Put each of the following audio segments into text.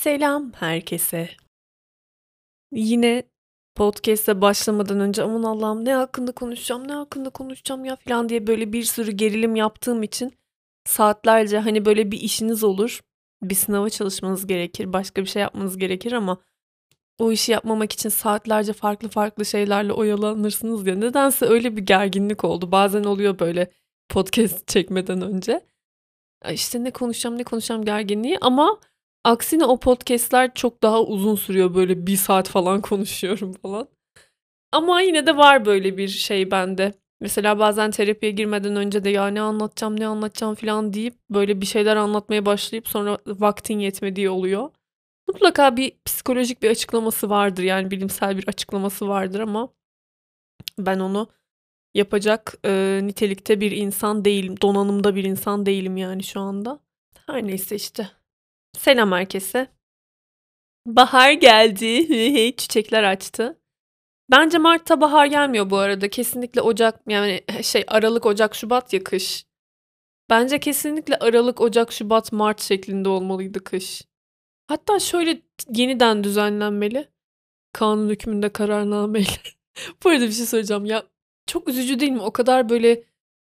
Selam herkese. Yine podcast'e başlamadan önce aman Allah'ım ne hakkında konuşacağım, ne hakkında konuşacağım ya falan diye böyle bir sürü gerilim yaptığım için saatlerce hani böyle bir işiniz olur. Bir sınava çalışmanız gerekir, başka bir şey yapmanız gerekir ama o işi yapmamak için saatlerce farklı farklı şeylerle oyalanırsınız ya. Nedense öyle bir gerginlik oldu. Bazen oluyor böyle podcast çekmeden önce. İşte ne konuşacağım ne konuşacağım gerginliği ama aksine o podcast'ler çok daha uzun sürüyor böyle bir saat falan konuşuyorum falan. Ama yine de var böyle bir şey bende. Mesela bazen terapiye girmeden önce de ya ne anlatacağım ne anlatacağım falan deyip böyle bir şeyler anlatmaya başlayıp sonra vaktin yetmediği oluyor. Mutlaka bir psikolojik bir açıklaması vardır yani bilimsel bir açıklaması vardır ama ben onu yapacak e, nitelikte bir insan değilim. Donanımda bir insan değilim yani şu anda. Her neyse işte. Selam herkese. Bahar geldi. Çiçekler açtı. Bence Mart'ta bahar gelmiyor bu arada. Kesinlikle Ocak yani şey Aralık, Ocak, Şubat ya kış. Bence kesinlikle Aralık, Ocak, Şubat, Mart şeklinde olmalıydı kış. Hatta şöyle yeniden düzenlenmeli. Kanun hükmünde kararnameyle. bu arada bir şey söyleyeceğim ya. Çok üzücü değil mi? O kadar böyle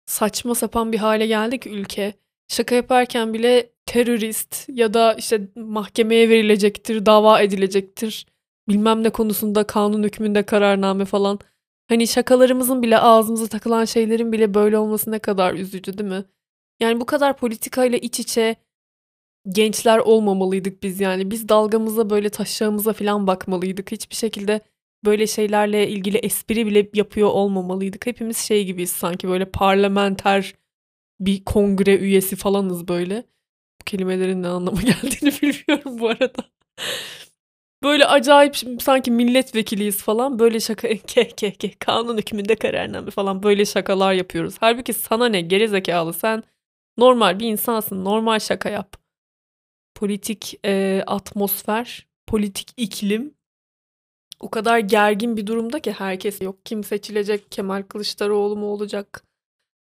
saçma sapan bir hale geldi ki ülke. Şaka yaparken bile terörist ya da işte mahkemeye verilecektir, dava edilecektir. Bilmem ne konusunda kanun hükmünde kararname falan. Hani şakalarımızın bile ağzımıza takılan şeylerin bile böyle olması ne kadar üzücü değil mi? Yani bu kadar politikayla iç içe gençler olmamalıydık biz yani. Biz dalgamıza böyle taşağımıza falan bakmalıydık. Hiçbir şekilde böyle şeylerle ilgili espri bile yapıyor olmamalıydık. Hepimiz şey gibiyiz sanki böyle parlamenter bir kongre üyesi falanız böyle. Bu kelimelerin ne anlama geldiğini bilmiyorum bu arada. Böyle acayip sanki milletvekiliyiz falan böyle şaka ke ke ke kanun hükmünde kararname falan böyle şakalar yapıyoruz. Halbuki sana ne gerizekalı sen normal bir insansın normal şaka yap. Politik e, atmosfer, politik iklim o kadar gergin bir durumda ki herkes yok kim seçilecek Kemal Kılıçdaroğlu mu olacak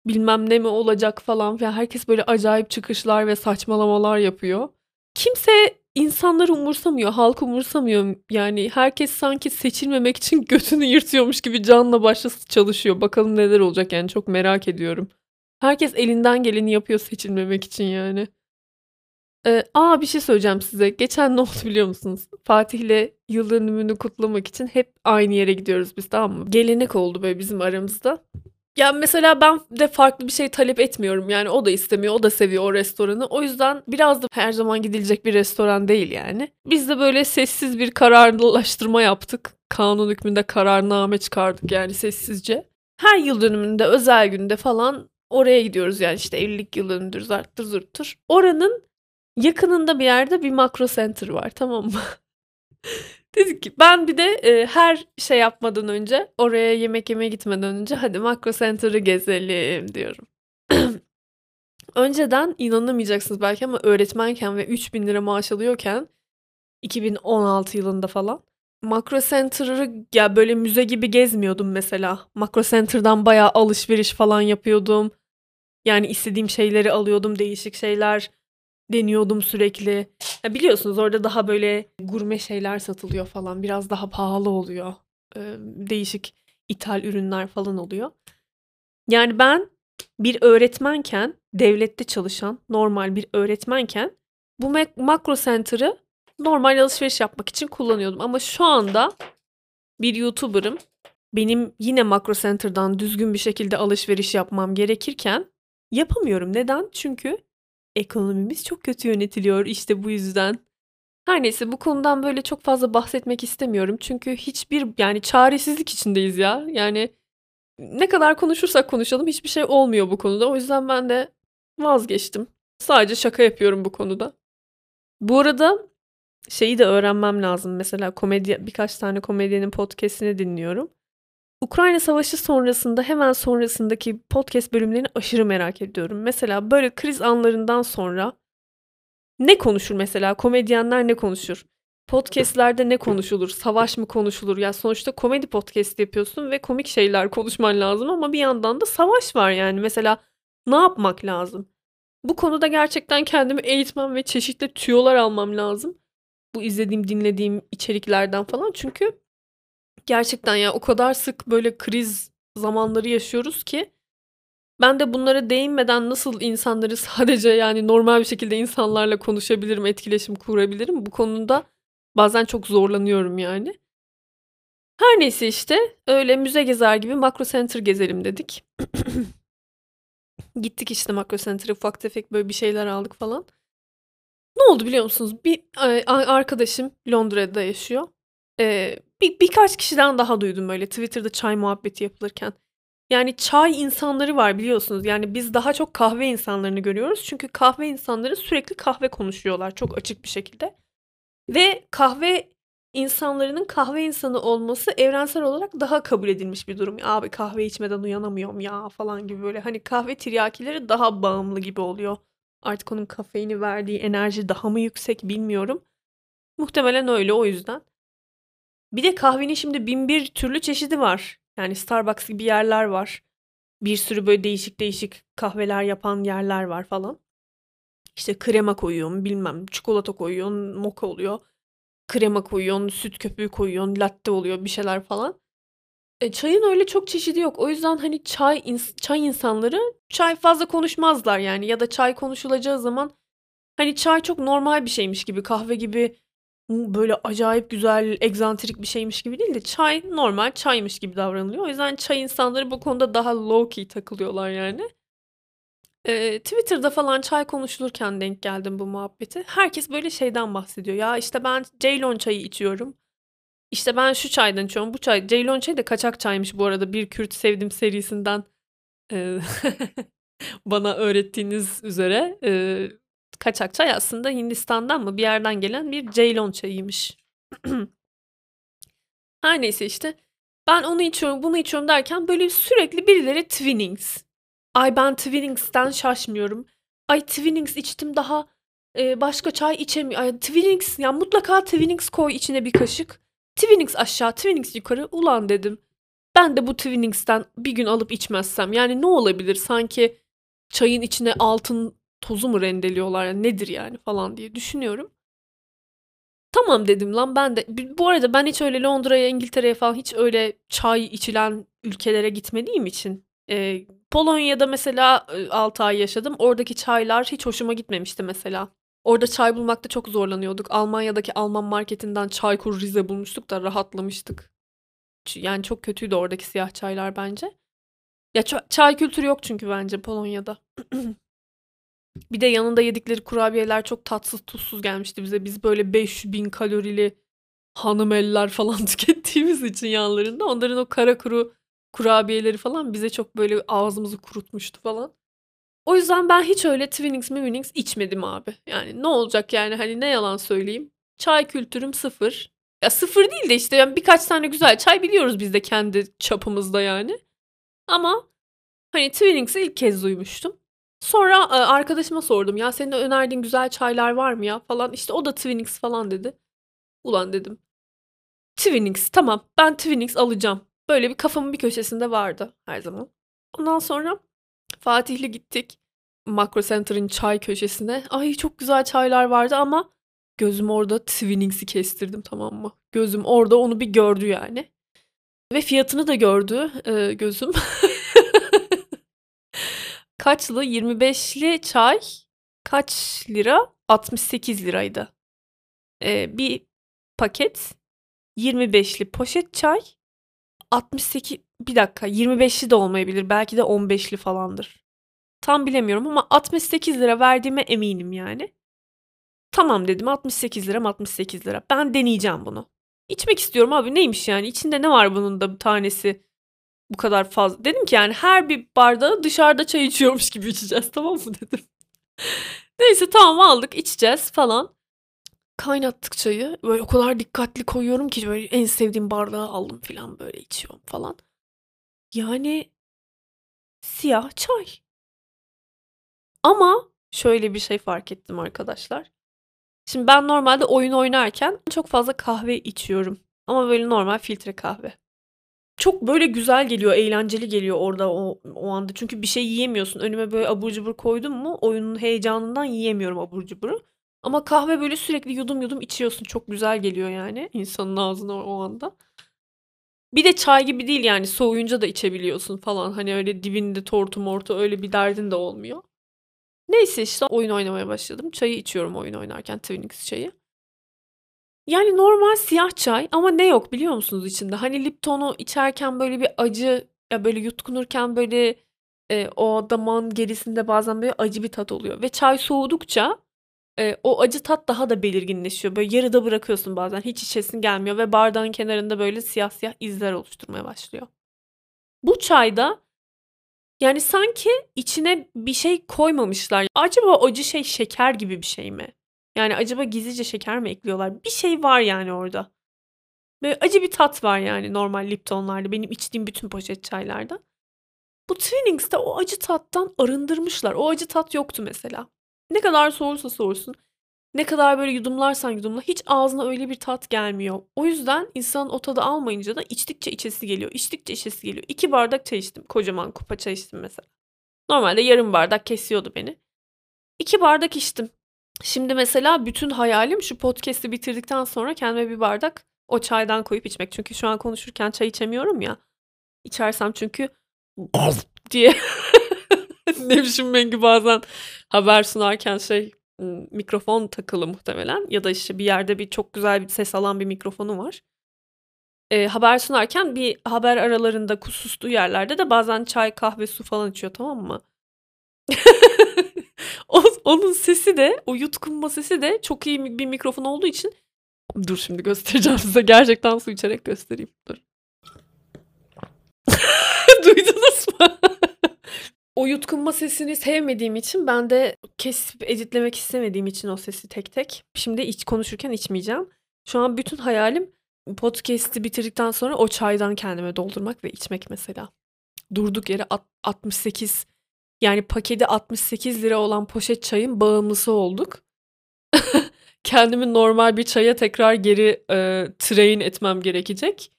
bilmem ne mi olacak falan ve herkes böyle acayip çıkışlar ve saçmalamalar yapıyor. Kimse insanları umursamıyor, halk umursamıyor. Yani herkes sanki seçilmemek için götünü yırtıyormuş gibi canla başla çalışıyor. Bakalım neler olacak yani çok merak ediyorum. Herkes elinden geleni yapıyor seçilmemek için yani. Ee, aa bir şey söyleyeceğim size. Geçen ne oldu biliyor musunuz? Fatih'le yıl dönümünü kutlamak için hep aynı yere gidiyoruz biz tamam mı? Gelenek oldu böyle bizim aramızda. Ya mesela ben de farklı bir şey talep etmiyorum. Yani o da istemiyor, o da seviyor o restoranı. O yüzden biraz da her zaman gidilecek bir restoran değil yani. Biz de böyle sessiz bir kararlaştırma yaptık. Kanun hükmünde kararname çıkardık yani sessizce. Her yıl dönümünde, özel günde falan oraya gidiyoruz yani işte evlilik yıl dönümüdür, zarttır zurttur. Oranın yakınında bir yerde bir makro center var tamam mı? Dedik ki ben bir de e, her şey yapmadan önce oraya yemek yemeye gitmeden önce hadi Makro Center'ı gezelim diyorum. Önceden inanamayacaksınız belki ama öğretmenken ve 3000 lira maaş alıyorken 2016 yılında falan Makro Center'ı ya böyle müze gibi gezmiyordum mesela. Makro Center'dan bayağı alışveriş falan yapıyordum. Yani istediğim şeyleri alıyordum, değişik şeyler deniyordum sürekli. Ya biliyorsunuz orada daha böyle gurme şeyler satılıyor falan. Biraz daha pahalı oluyor. Ee, değişik ithal ürünler falan oluyor. Yani ben bir öğretmenken, devlette çalışan normal bir öğretmenken bu makro center'ı normal alışveriş yapmak için kullanıyordum. Ama şu anda bir YouTuber'ım. Benim yine makro center'dan düzgün bir şekilde alışveriş yapmam gerekirken yapamıyorum. Neden? Çünkü ekonomimiz çok kötü yönetiliyor işte bu yüzden. Her neyse bu konudan böyle çok fazla bahsetmek istemiyorum. Çünkü hiçbir yani çaresizlik içindeyiz ya. Yani ne kadar konuşursak konuşalım hiçbir şey olmuyor bu konuda. O yüzden ben de vazgeçtim. Sadece şaka yapıyorum bu konuda. Bu arada şeyi de öğrenmem lazım. Mesela komedi birkaç tane komedyenin podcast'ini dinliyorum. Ukrayna Savaşı sonrasında hemen sonrasındaki podcast bölümlerini aşırı merak ediyorum. Mesela böyle kriz anlarından sonra ne konuşur mesela? Komedyenler ne konuşur? Podcast'lerde ne konuşulur? Savaş mı konuşulur? Ya sonuçta komedi podcast yapıyorsun ve komik şeyler konuşman lazım ama bir yandan da savaş var yani. Mesela ne yapmak lazım? Bu konuda gerçekten kendimi eğitmem ve çeşitli tüyolar almam lazım. Bu izlediğim, dinlediğim içeriklerden falan. Çünkü gerçekten ya o kadar sık böyle kriz zamanları yaşıyoruz ki ben de bunlara değinmeden nasıl insanları sadece yani normal bir şekilde insanlarla konuşabilirim, etkileşim kurabilirim bu konuda bazen çok zorlanıyorum yani. Her neyse işte öyle müze gezer gibi Makro Center gezelim dedik. Gittik işte Makro Center'a ufak tefek böyle bir şeyler aldık falan. Ne oldu biliyor musunuz? Bir arkadaşım Londra'da yaşıyor. Ee, bir, birkaç kişiden daha duydum böyle Twitter'da çay muhabbeti yapılırken. Yani çay insanları var biliyorsunuz. Yani biz daha çok kahve insanlarını görüyoruz. Çünkü kahve insanları sürekli kahve konuşuyorlar çok açık bir şekilde. Ve kahve insanlarının kahve insanı olması evrensel olarak daha kabul edilmiş bir durum. Abi kahve içmeden uyanamıyorum ya falan gibi böyle. Hani kahve tiryakileri daha bağımlı gibi oluyor. Artık onun kafeini verdiği enerji daha mı yüksek bilmiyorum. Muhtemelen öyle o yüzden. Bir de kahvenin şimdi bin bir türlü çeşidi var. Yani Starbucks gibi yerler var. Bir sürü böyle değişik değişik kahveler yapan yerler var falan. İşte krema koyuyorsun, bilmem çikolata koyuyorsun, moka oluyor. Krema koyuyorsun, süt köpüğü koyuyorsun, latte oluyor bir şeyler falan. E, çayın öyle çok çeşidi yok. O yüzden hani çay ins- çay insanları çay fazla konuşmazlar yani ya da çay konuşulacağı zaman hani çay çok normal bir şeymiş gibi, kahve gibi böyle acayip güzel, egzantrik bir şeymiş gibi değil de çay normal çaymış gibi davranılıyor. O yüzden çay insanları bu konuda daha low key takılıyorlar yani. Eee, Twitter'da falan çay konuşulurken denk geldim bu muhabbete. Herkes böyle şeyden bahsediyor. Ya işte ben Ceylon çayı içiyorum. İşte ben şu çaydan içiyorum, bu çay. Ceylon çayı da kaçak çaymış bu arada. Bir Kürt Sevdim serisinden eee, bana öğrettiğiniz üzere. Eee kaçak çay aslında Hindistan'dan mı bir yerden gelen bir Ceylon çayıymış. Her neyse işte ben onu içiyorum bunu içiyorum derken böyle sürekli birileri Twinings. Ay ben Twinings'ten şaşmıyorum. Ay Twinings içtim daha e, başka çay içemiyorum. Ay Twinings ya mutlaka Twinings koy içine bir kaşık. Twinings aşağı Twinings yukarı ulan dedim. Ben de bu Twinings'ten bir gün alıp içmezsem yani ne olabilir sanki çayın içine altın tozu mu rendeliyorlar nedir yani falan diye düşünüyorum. Tamam dedim lan ben de. Bu arada ben hiç öyle Londra'ya, İngiltere'ye falan hiç öyle çay içilen ülkelere gitmediğim için. E, Polonya'da mesela 6 ay yaşadım. Oradaki çaylar hiç hoşuma gitmemişti mesela. Orada çay bulmakta çok zorlanıyorduk. Almanya'daki Alman marketinden Çaykur Rize bulmuştuk da rahatlamıştık. Yani çok kötüydü oradaki siyah çaylar bence. Ya çay kültürü yok çünkü bence Polonya'da. Bir de yanında yedikleri kurabiyeler çok tatsız tuzsuz gelmişti bize. Biz böyle 500 bin kalorili hanım eller falan tükettiğimiz için yanlarında. Onların o kara kuru kurabiyeleri falan bize çok böyle ağzımızı kurutmuştu falan. O yüzden ben hiç öyle Twinings Miminings içmedim abi. Yani ne olacak yani hani ne yalan söyleyeyim. Çay kültürüm sıfır. Ya sıfır değil de işte yani birkaç tane güzel çay biliyoruz biz de kendi çapımızda yani. Ama hani Twinings'i ilk kez duymuştum. Sonra, eee, arkadaşıma sordum. "Ya, senin önerdiğin güzel çaylar var mı ya?" falan. İşte o da Twinings falan dedi. Ulan dedim. Twinings, tamam. Ben Twinings alacağım. Böyle bir kafamın bir köşesinde vardı her zaman. Ondan sonra Fatih'le gittik Makro Center'ın çay köşesine. Ay, çok güzel çaylar vardı ama gözüm orada Twinings'i kestirdim, tamam mı? Gözüm orada onu bir gördü yani. Ve fiyatını da gördü, eee, gözüm. kaçlı? 25'li çay kaç lira? 68 liraydı. Ee, bir paket 25'li poşet çay 68 bir dakika 25'li de olmayabilir. Belki de 15'li falandır. Tam bilemiyorum ama 68 lira verdiğime eminim yani. Tamam dedim 68 lira 68 lira. Ben deneyeceğim bunu. İçmek istiyorum abi neymiş yani içinde ne var bunun da bir tanesi bu kadar fazla. Dedim ki yani her bir bardağı dışarıda çay içiyormuş gibi içeceğiz tamam mı dedim. Neyse tamam aldık içeceğiz falan. Kaynattık çayı. Böyle o kadar dikkatli koyuyorum ki böyle en sevdiğim bardağı aldım falan böyle içiyorum falan. Yani siyah çay. Ama şöyle bir şey fark ettim arkadaşlar. Şimdi ben normalde oyun oynarken çok fazla kahve içiyorum. Ama böyle normal filtre kahve. Çok böyle güzel geliyor, eğlenceli geliyor orada o o anda. Çünkü bir şey yiyemiyorsun. Önüme böyle abur cubur koydum mu oyunun heyecanından yiyemiyorum abur cuburu. Ama kahve böyle sürekli yudum yudum içiyorsun. Çok güzel geliyor yani insanın ağzına o anda. Bir de çay gibi değil yani soğuyunca da içebiliyorsun falan. Hani öyle dibinde tortu mortu öyle bir derdin de olmuyor. Neyse işte oyun oynamaya başladım. Çayı içiyorum oyun oynarken Twinings çayı. Yani normal siyah çay ama ne yok biliyor musunuz içinde? Hani Lipton'u içerken böyle bir acı ya böyle yutkunurken böyle e, o damağın gerisinde bazen böyle acı bir tat oluyor. Ve çay soğudukça e, o acı tat daha da belirginleşiyor. Böyle yarıda bırakıyorsun bazen hiç içesin gelmiyor ve bardağın kenarında böyle siyah siyah izler oluşturmaya başlıyor. Bu çayda yani sanki içine bir şey koymamışlar. Acaba acı şey şeker gibi bir şey mi? Yani acaba gizlice şeker mi ekliyorlar? Bir şey var yani orada. Böyle acı bir tat var yani normal Lipton'larda. Benim içtiğim bütün poşet çaylarda. Bu Twinings'te o acı tattan arındırmışlar. O acı tat yoktu mesela. Ne kadar soğursa soğursun. Ne kadar böyle yudumlarsan yudumla hiç ağzına öyle bir tat gelmiyor. O yüzden insan o tadı almayınca da içtikçe içesi geliyor. İçtikçe içesi geliyor. İki bardak çay içtim. Kocaman kupa çay içtim mesela. Normalde yarım bardak kesiyordu beni. İki bardak içtim. Şimdi mesela bütün hayalim şu podcast'i bitirdikten sonra kendime bir bardak o çaydan koyup içmek. Çünkü şu an konuşurken çay içemiyorum ya. İçersem çünkü diye ne biçim Bengi bazen haber sunarken şey mikrofon takılı muhtemelen ya da işte bir yerde bir çok güzel bir ses alan bir mikrofonu var. E, haber sunarken bir haber aralarında kusustuğu yerlerde de bazen çay, kahve, su falan içiyor tamam mı? o, onun sesi de o yutkunma sesi de çok iyi bir mikrofon olduğu için dur şimdi göstereceğim size gerçekten su içerek göstereyim dur. Duydunuz mu? o yutkunma sesini sevmediğim için ben de kesip editlemek istemediğim için o sesi tek tek. Şimdi iç konuşurken içmeyeceğim. Şu an bütün hayalim podcast'i bitirdikten sonra o çaydan kendime doldurmak ve içmek mesela. Durduk yere 68 yani paketi 68 lira olan poşet çayın bağımlısı olduk. Kendimi normal bir çaya tekrar geri e, train etmem gerekecek.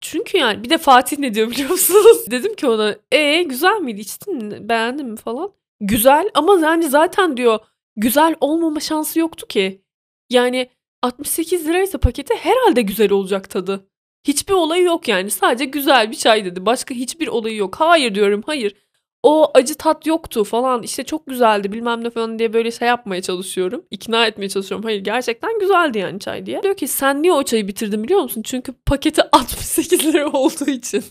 Çünkü yani bir de Fatih ne diyor biliyor musunuz? Dedim ki ona e güzel miydi içtin mi beğendin mi falan. Güzel ama yani zaten diyor güzel olmama şansı yoktu ki. Yani 68 liraysa paketi herhalde güzel olacak tadı. Hiçbir olayı yok yani sadece güzel bir çay dedi. Başka hiçbir olayı yok. Hayır diyorum hayır. O acı tat yoktu falan işte çok güzeldi bilmem ne falan diye böyle şey yapmaya çalışıyorum. İkna etmeye çalışıyorum. Hayır gerçekten güzeldi yani çay diye. Diyor ki sen niye o çayı bitirdin biliyor musun? Çünkü paketi 68 lira olduğu için.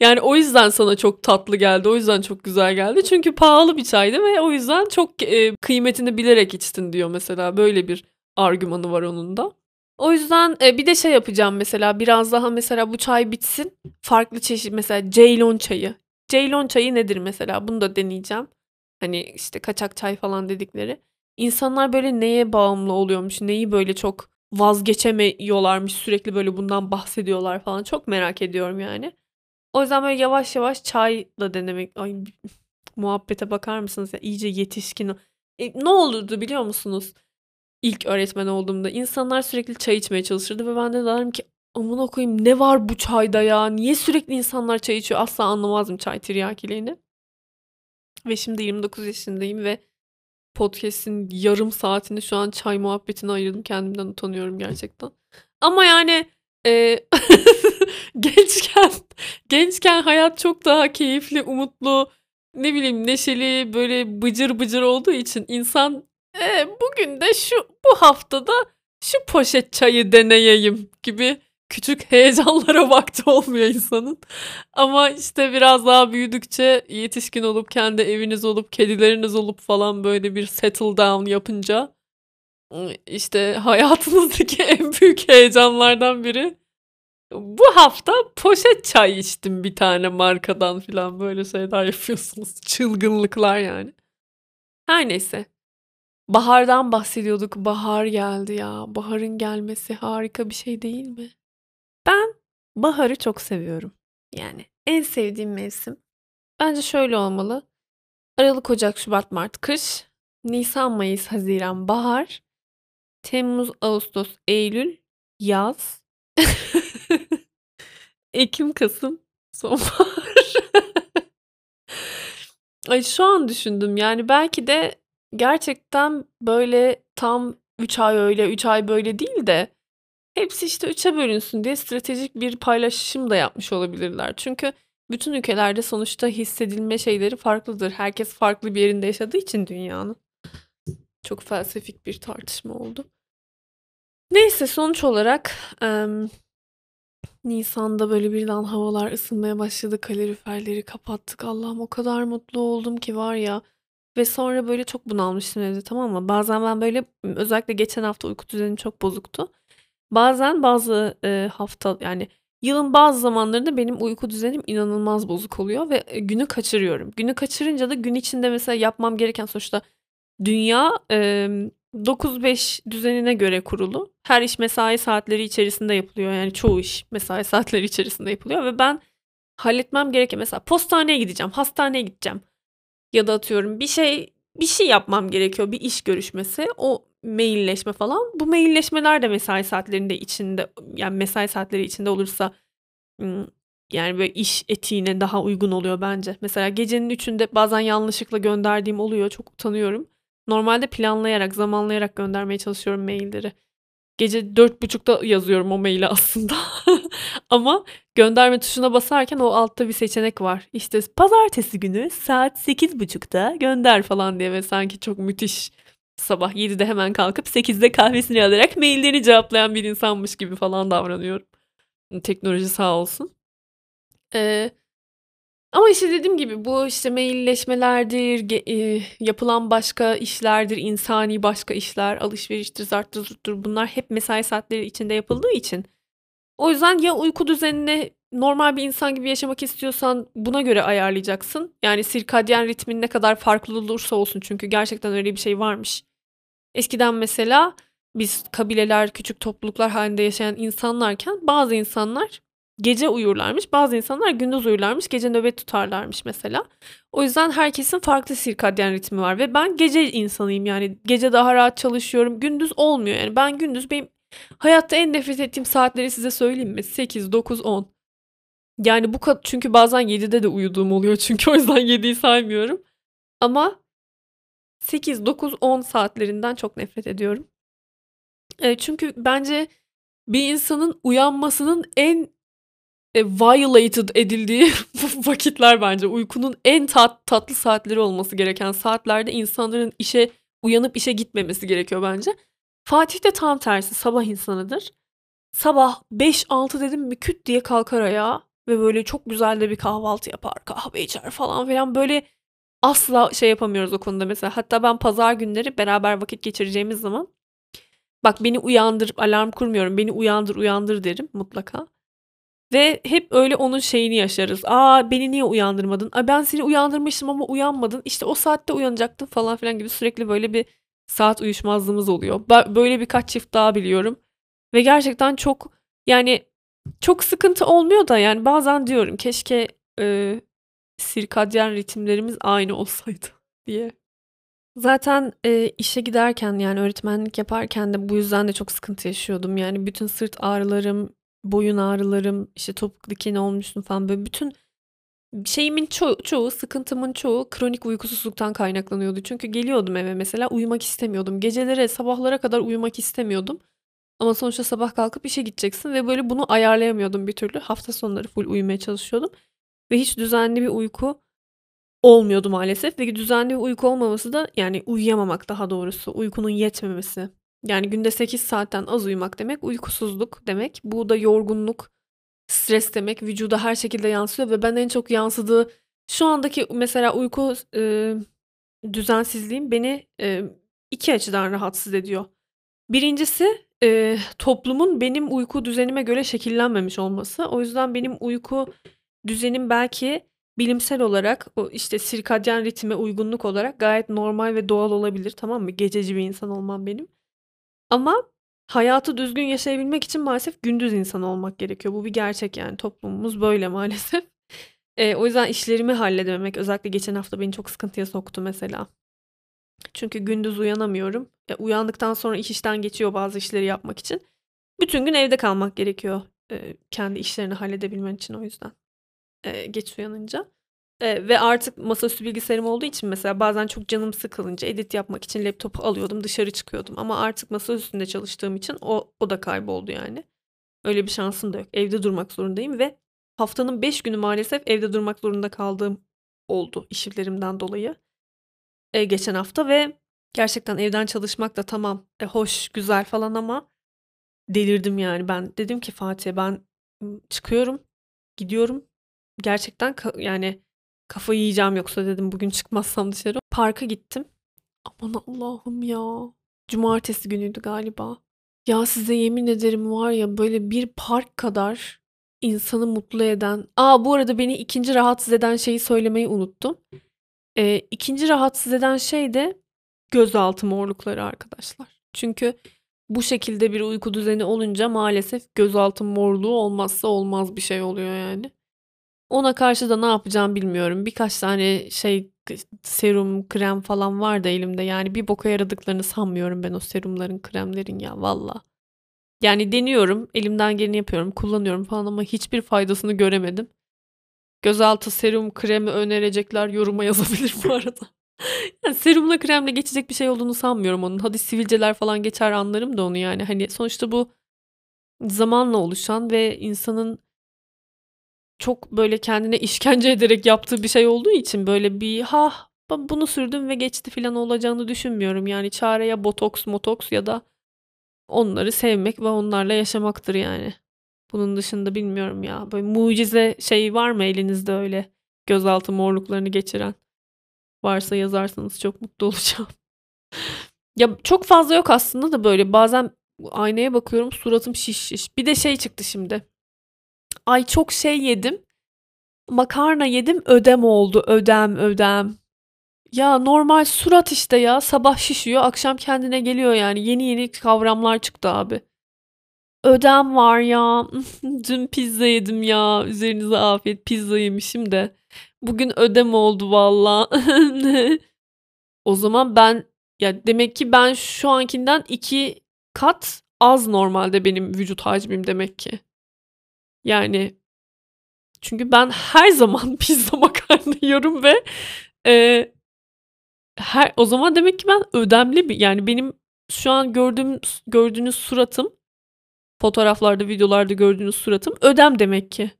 Yani o yüzden sana çok tatlı geldi. O yüzden çok güzel geldi. Çünkü pahalı bir çaydı ve o yüzden çok e, kıymetini bilerek içtin diyor mesela. Böyle bir argümanı var onun da. O yüzden e, bir de şey yapacağım mesela biraz daha mesela bu çay bitsin. Farklı çeşit mesela Ceylon çayı. Ceylon çayı nedir mesela? Bunu da deneyeceğim. Hani işte kaçak çay falan dedikleri. İnsanlar böyle neye bağımlı oluyormuş, neyi böyle çok vazgeçemiyorlarmış, sürekli böyle bundan bahsediyorlar falan. Çok merak ediyorum yani. O yüzden böyle yavaş yavaş çayla denemek. Ay muhabbete bakar mısınız ya? İyice yetişkin. E, ne olurdu biliyor musunuz? İlk öğretmen olduğumda insanlar sürekli çay içmeye çalışırdı ve ben de derim ki Amına koyayım ne var bu çayda ya? Niye sürekli insanlar çay içiyor? Asla anlamazdım çay tiryakiliğini. Ve şimdi 29 yaşındayım ve podcast'in yarım saatini şu an çay muhabbetine ayırdım. Kendimden utanıyorum gerçekten. Ama yani e, gençken gençken hayat çok daha keyifli, umutlu, ne bileyim neşeli, böyle bıcır bıcır olduğu için insan e, bugün de şu bu haftada şu poşet çayı deneyeyim gibi küçük heyecanlara vakti olmuyor insanın. Ama işte biraz daha büyüdükçe yetişkin olup kendi eviniz olup kedileriniz olup falan böyle bir settle down yapınca işte hayatınızdaki en büyük heyecanlardan biri bu hafta poşet çay içtim bir tane markadan falan böyle şeyler yapıyorsunuz. Çılgınlıklar yani. Her neyse. Bahardan bahsediyorduk. Bahar geldi ya. Baharın gelmesi harika bir şey değil mi? Ben baharı çok seviyorum. Yani en sevdiğim mevsim. Bence şöyle olmalı. Aralık, Ocak, Şubat, Mart kış. Nisan, Mayıs, Haziran bahar. Temmuz, Ağustos, Eylül yaz. Ekim, Kasım sonbahar. Ay şu an düşündüm yani belki de gerçekten böyle tam 3 ay öyle, 3 ay böyle değil de hepsi işte 3'e bölünsün diye stratejik bir paylaşım da yapmış olabilirler. Çünkü bütün ülkelerde sonuçta hissedilme şeyleri farklıdır. Herkes farklı bir yerinde yaşadığı için dünyanın. Çok felsefik bir tartışma oldu. Neyse sonuç olarak em, Nisan'da böyle birden havalar ısınmaya başladı. Kaloriferleri kapattık. Allah'ım o kadar mutlu oldum ki var ya. Ve sonra böyle çok bunalmıştım evde tamam mı? Bazen ben böyle özellikle geçen hafta uyku düzenim çok bozuktu. Bazen bazı e, hafta yani yılın bazı zamanlarında benim uyku düzenim inanılmaz bozuk oluyor ve e, günü kaçırıyorum. Günü kaçırınca da gün içinde mesela yapmam gereken sonuçta dünya e, 9-5 düzenine göre kurulu. Her iş mesai saatleri içerisinde yapılıyor. Yani çoğu iş mesai saatleri içerisinde yapılıyor ve ben halletmem gereken mesela postaneye gideceğim, hastaneye gideceğim ya da atıyorum bir şey bir şey yapmam gerekiyor. Bir iş görüşmesi, o mailleşme falan. Bu mailleşmeler de mesai saatlerinde içinde yani mesai saatleri içinde olursa yani böyle iş etiğine daha uygun oluyor bence. Mesela gecenin üçünde bazen yanlışlıkla gönderdiğim oluyor. Çok utanıyorum. Normalde planlayarak, zamanlayarak göndermeye çalışıyorum mailleri. Gece dört buçukta yazıyorum o maili aslında. Ama gönderme tuşuna basarken o altta bir seçenek var. İşte pazartesi günü saat sekiz buçukta gönder falan diye ve sanki çok müthiş sabah 7'de hemen kalkıp 8'de kahvesini alarak mailleri cevaplayan bir insanmış gibi falan davranıyorum. Teknoloji sağ olsun. Ee, ama işte dediğim gibi bu işte mailleşmelerdir, e, yapılan başka işlerdir, insani başka işler, alışveriştir, zarttır, zurttur bunlar hep mesai saatleri içinde yapıldığı için. O yüzden ya uyku düzenini normal bir insan gibi yaşamak istiyorsan buna göre ayarlayacaksın. Yani sirkadyen ritmin ne kadar farklı olursa olsun çünkü gerçekten öyle bir şey varmış. Eskiden mesela biz kabileler, küçük topluluklar halinde yaşayan insanlarken bazı insanlar gece uyurlarmış. Bazı insanlar gündüz uyurlarmış. Gece nöbet tutarlarmış mesela. O yüzden herkesin farklı sirkadyen ritmi var. Ve ben gece insanıyım yani. Gece daha rahat çalışıyorum. Gündüz olmuyor yani. Ben gündüz benim hayatta en nefret ettiğim saatleri size söyleyeyim mi? 8, 9, 10. Yani bu kadar çünkü bazen 7'de de uyuduğum oluyor çünkü o yüzden 7'yi saymıyorum. Ama 8, 9, 10 saatlerinden çok nefret ediyorum. E, çünkü bence bir insanın uyanmasının en e, violated edildiği vakitler bence. Uykunun en tat, tatlı saatleri olması gereken saatlerde insanların işe uyanıp işe gitmemesi gerekiyor bence. Fatih de tam tersi sabah insanıdır. Sabah 5-6 dedim mi küt diye kalkar ayağa ve böyle çok güzel de bir kahvaltı yapar, kahve içer falan filan. Böyle asla şey yapamıyoruz o konuda mesela. Hatta ben pazar günleri beraber vakit geçireceğimiz zaman bak beni uyandır, alarm kurmuyorum. Beni uyandır, uyandır derim mutlaka. Ve hep öyle onun şeyini yaşarız. Aa beni niye uyandırmadın? Aa, ben seni uyandırmıştım ama uyanmadın. İşte o saatte uyanacaktın falan filan gibi sürekli böyle bir saat uyuşmazlığımız oluyor. Böyle birkaç çift daha biliyorum. Ve gerçekten çok yani çok sıkıntı olmuyor da yani bazen diyorum keşke e, sirkadyen ritimlerimiz aynı olsaydı diye. Zaten e, işe giderken yani öğretmenlik yaparken de bu yüzden de çok sıkıntı yaşıyordum. Yani bütün sırt ağrılarım, boyun ağrılarım, işte topuk dikeni olmuştum falan böyle bütün şeyimin ço çoğu, sıkıntımın çoğu kronik uykusuzluktan kaynaklanıyordu. Çünkü geliyordum eve mesela uyumak istemiyordum. Gecelere, sabahlara kadar uyumak istemiyordum. Ama sonuçta sabah kalkıp işe gideceksin ve böyle bunu ayarlayamıyordum bir türlü. Hafta sonları full uyumaya çalışıyordum. Ve hiç düzenli bir uyku olmuyordu maalesef. Ve düzenli bir uyku olmaması da yani uyuyamamak daha doğrusu. Uykunun yetmemesi. Yani günde 8 saatten az uyumak demek uykusuzluk demek. Bu da yorgunluk, stres demek. Vücuda her şekilde yansıyor ve ben en çok yansıdığı şu andaki mesela uyku e, düzensizliğim beni e, iki açıdan rahatsız ediyor. Birincisi e, toplumun benim uyku düzenime göre şekillenmemiş olması. O yüzden benim uyku düzenim belki bilimsel olarak o işte sirkadyen ritme uygunluk olarak gayet normal ve doğal olabilir tamam mı? Gececi bir insan olmam benim. Ama hayatı düzgün yaşayabilmek için maalesef gündüz insan olmak gerekiyor. Bu bir gerçek yani toplumumuz böyle maalesef. E, o yüzden işlerimi halledememek özellikle geçen hafta beni çok sıkıntıya soktu mesela. Çünkü gündüz uyanamıyorum. E, uyandıktan sonra iş işten geçiyor bazı işleri yapmak için. Bütün gün evde kalmak gerekiyor e, kendi işlerini halledebilmen için o yüzden. E, geç uyanınca. Eee, ve artık masaüstü bilgisayarım olduğu için mesela bazen çok canım sıkılınca edit yapmak için laptopu alıyordum, dışarı çıkıyordum ama artık masa üstünde çalıştığım için o o da kayboldu yani. Öyle bir şansım da yok. Evde durmak zorundayım ve haftanın 5 günü maalesef evde durmak zorunda kaldığım oldu işlerimden dolayı. Eee, geçen hafta ve gerçekten evden çalışmak da tamam, e, hoş, güzel falan ama delirdim yani. Ben dedim ki Fatih'e ben, çıkıyorum, gidiyorum. Gerçekten ka yani kafayı yiyeceğim yoksa dedim bugün çıkmazsam dışarı. Parka gittim. Aman Allah'ım ya. Cumartesi günüydü galiba. Ya size yemin ederim var ya böyle bir park kadar insanı mutlu eden A, bu arada beni 2'nci rahatsız eden şeyi söylemeyi unuttum. Eee, 2'nci rahatsız eden şey de gözaltı morlukları arkadaşlar. Çünkü bu şekilde bir uyku düzeni olunca maalesef gözaltı morluğu olmazsa olmaz bir şey oluyor yani. Ona karşı da ne yapacağımı bilmiyorum. Birkaç tane şey serum, krem falan var da elimde. Yani bir boka yaradıklarını sanmıyorum ben o serumların, kremlerin ya valla. Yani deniyorum, elimden geleni yapıyorum, kullanıyorum falan ama hiçbir faydasını göremedim. Gözaltı serum, kremi önerecekler yoruma yazabilir bu arada. Yani serumla kremle geçecek bir şey olduğunu sanmıyorum onun. Hadi sivilceler falan geçer anlarım da onu yani. Hani sonuçta bu zamanla oluşan ve insanın çok böyle kendine işkence ederek yaptığı bir şey olduğu için böyle bir "Ha, bunu sürdüm ve geçti." filan olacağını düşünmüyorum. Yani çare ya botoks motoks ya da onları sevmek ve onlarla yaşamaktır yani. Bunun dışında bilmiyorum ya. Böyle mucize şey var mı elinizde öyle gözaltı morluklarını geçiren? Varsa yazarsanız çok mutlu olacağım. Ya çok fazla yok aslında da böyle bazen aynaya bakıyorum suratım şiş şiş. Bir de şey çıktı şimdi. Ay çok şey yedim. Makarna yedim ödem oldu. Ödem ödem. Ya normal surat işte ya. Sabah şişiyor, akşam kendine geliyor yani. Yeni yeni kavramlar çıktı abi. Ödem var ya. Dün pizza yedim ya. Üzerinize afiyet. Pizza yemişim de. Bugün ödem oldu valla. o zaman ben ya demek ki ben şu ankinden iki kat az normalde benim vücut hacmim demek ki. Yani çünkü ben her zaman pizza makarna yiyorum ve eee, her o zaman demek ki ben ödemli bir yani benim şu an gördüğüm gördüğünüz suratım fotoğraflarda, videolarda gördüğünüz suratım ödem demek ki.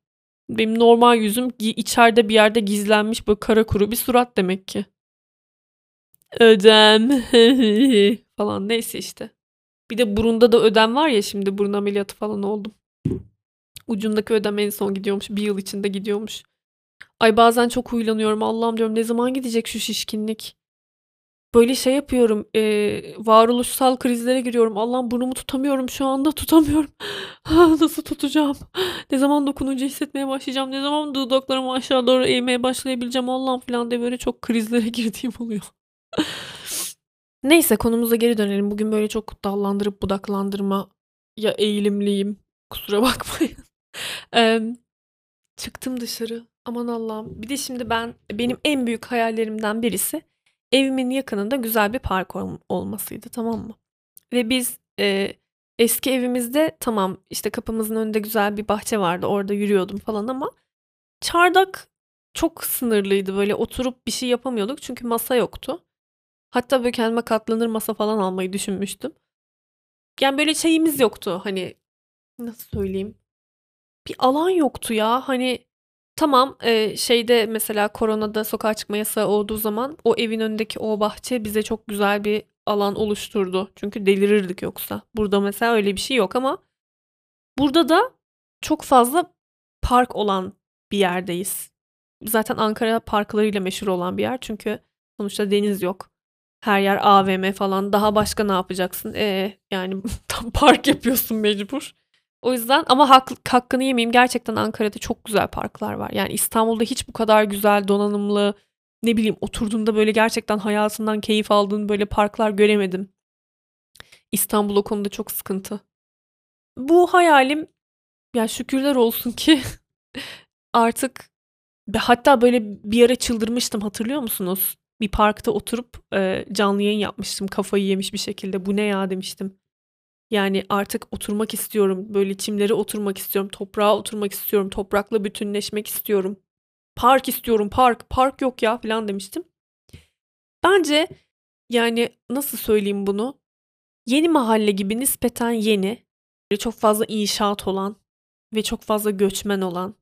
Benim normal yüzüm içeride bir yerde gizlenmiş böyle kara kuru bir surat demek ki. Ödem falan neyse işte. Bir de burunda da ödem var ya şimdi burun ameliyatı falan oldum. Ucundaki ödem en son gidiyormuş. Bir yıl içinde gidiyormuş. Ay bazen çok huylanıyorum. Allah'ım diyorum ne zaman gidecek şu şişkinlik? Böyle şey yapıyorum. eee, varoluşsal krizlere giriyorum. Allah'ım burnumu tutamıyorum şu anda tutamıyorum. Nasıl tutacağım? Ne zaman dokununca hissetmeye başlayacağım? Ne zaman dudaklarımı aşağı doğru eğmeye başlayabileceğim? Allah'ım falan diye böyle çok krizlere girdiğim oluyor. Neyse konumuza geri dönelim. Bugün böyle çok dallandırıp budaklandırma ya eğilimliyim. Kusura bakmayın. Çıktım dışarı. Aman Allah'ım. Bir de şimdi ben benim en büyük hayallerimden birisi evimin yakınında güzel bir park ol olmasıydı, tamam mı? Ve biz, eee, eski evimizde tamam, işte, kapımızın önünde güzel bir bahçe vardı. Orada yürüyordum falan ama çardak çok sınırlıydı. Böyle oturup bir şey yapamıyorduk çünkü masa yoktu. Hatta böyle kendime katlanır masa falan almayı düşünmüştüm. Yani böyle şeyimiz yoktu. Hani nasıl söyleyeyim? Bir alan yoktu ya. Hani tamam, eee, şeyde mesela koronada sokağa çıkma yasağı olduğu zaman o evin önündeki o bahçe bize çok güzel bir alan oluşturdu. Çünkü delirirdik yoksa. Burada mesela öyle bir şey yok ama burada da çok fazla park olan bir yerdeyiz. Zaten Ankara parklarıyla meşhur olan bir yer. Çünkü sonuçta deniz yok. Her yer AVM falan. Daha başka ne yapacaksın? Eee, yani tam park yapıyorsun mecbur. O yüzden ama hak hakkını yemeyeyim. Gerçekten Ankara'da çok güzel parklar var. Yani İstanbul'da hiç bu kadar güzel, donanımlı, ne bileyim oturduğunda böyle gerçekten hayatından keyif aldığın böyle parklar göremedim. İstanbul o konuda çok sıkıntı. Bu hayalim ya şükürler olsun ki artık hatta böyle bir ara çıldırmıştım hatırlıyor musunuz? Bir parkta oturup, eee, canlı yayın yapmıştım kafayı yemiş bir şekilde. "Bu ne ya?" demiştim. Yani artık oturmak istiyorum. Böyle çimlere oturmak istiyorum. Toprağa oturmak istiyorum. Toprakla bütünleşmek istiyorum. park istiyorum park, park yok ya falan demiştim. Bence yani nasıl söyleyeyim bunu? Yeni mahalle gibi nispeten yeni, çok fazla inşaat olan ve çok fazla göçmen olan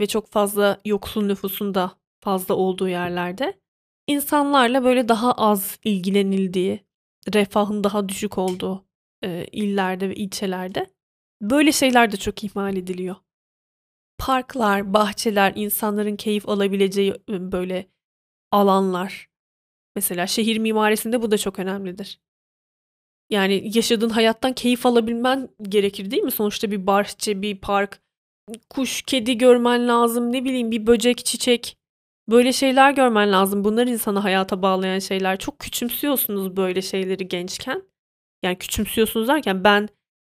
ve çok fazla yoksul nüfusun da fazla olduğu yerlerde insanlarla böyle daha az ilgilenildiği, refahın daha düşük olduğu e, illerde ve ilçelerde böyle şeyler de çok ihmal ediliyor. Parklar, bahçeler, insanların keyif alabileceği e, böyle alanlar. Mesela şehir mimarisinde bu da çok önemlidir. Yani yaşadığın hayattan keyif alabilmen gerekir değil mi? Sonuçta bir bahçe, bir park, kuş, kedi görmen lazım. Ne bileyim bir böcek, çiçek. Böyle şeyler görmen lazım. Bunlar insanı hayata bağlayan şeyler. Çok küçümsüyorsunuz böyle şeyleri gençken. Yani küçümsüyorsunuz derken ben